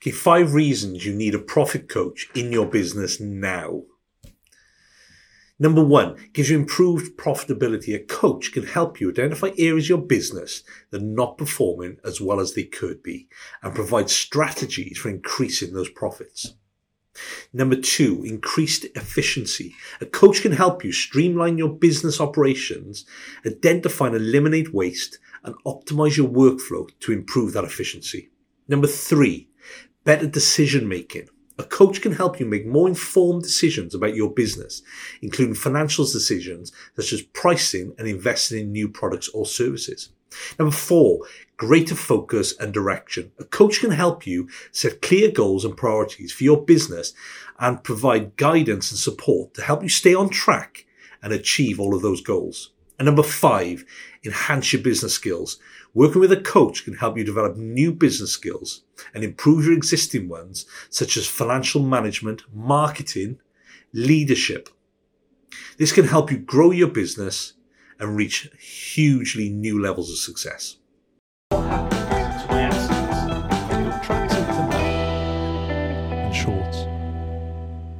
Okay, five reasons you need a profit coach in your business now. Number one, gives you improved profitability. A coach can help you identify areas of your business that are not performing as well as they could be and provide strategies for increasing those profits. Number two, increased efficiency. A coach can help you streamline your business operations, identify and eliminate waste, and optimize your workflow to improve that efficiency. Number three, better decision making. A coach can help you make more informed decisions about your business, including financial decisions such as pricing and investing in new products or services. Number four, greater focus and direction. A coach can help you set clear goals and priorities for your business and provide guidance and support to help you stay on track and achieve all of those goals. And number five, enhance your business skills. Working with a coach can help you develop new business skills and improve your existing ones, such as financial management, marketing, leadership. This can help you grow your business and reach hugely new levels of success. In short.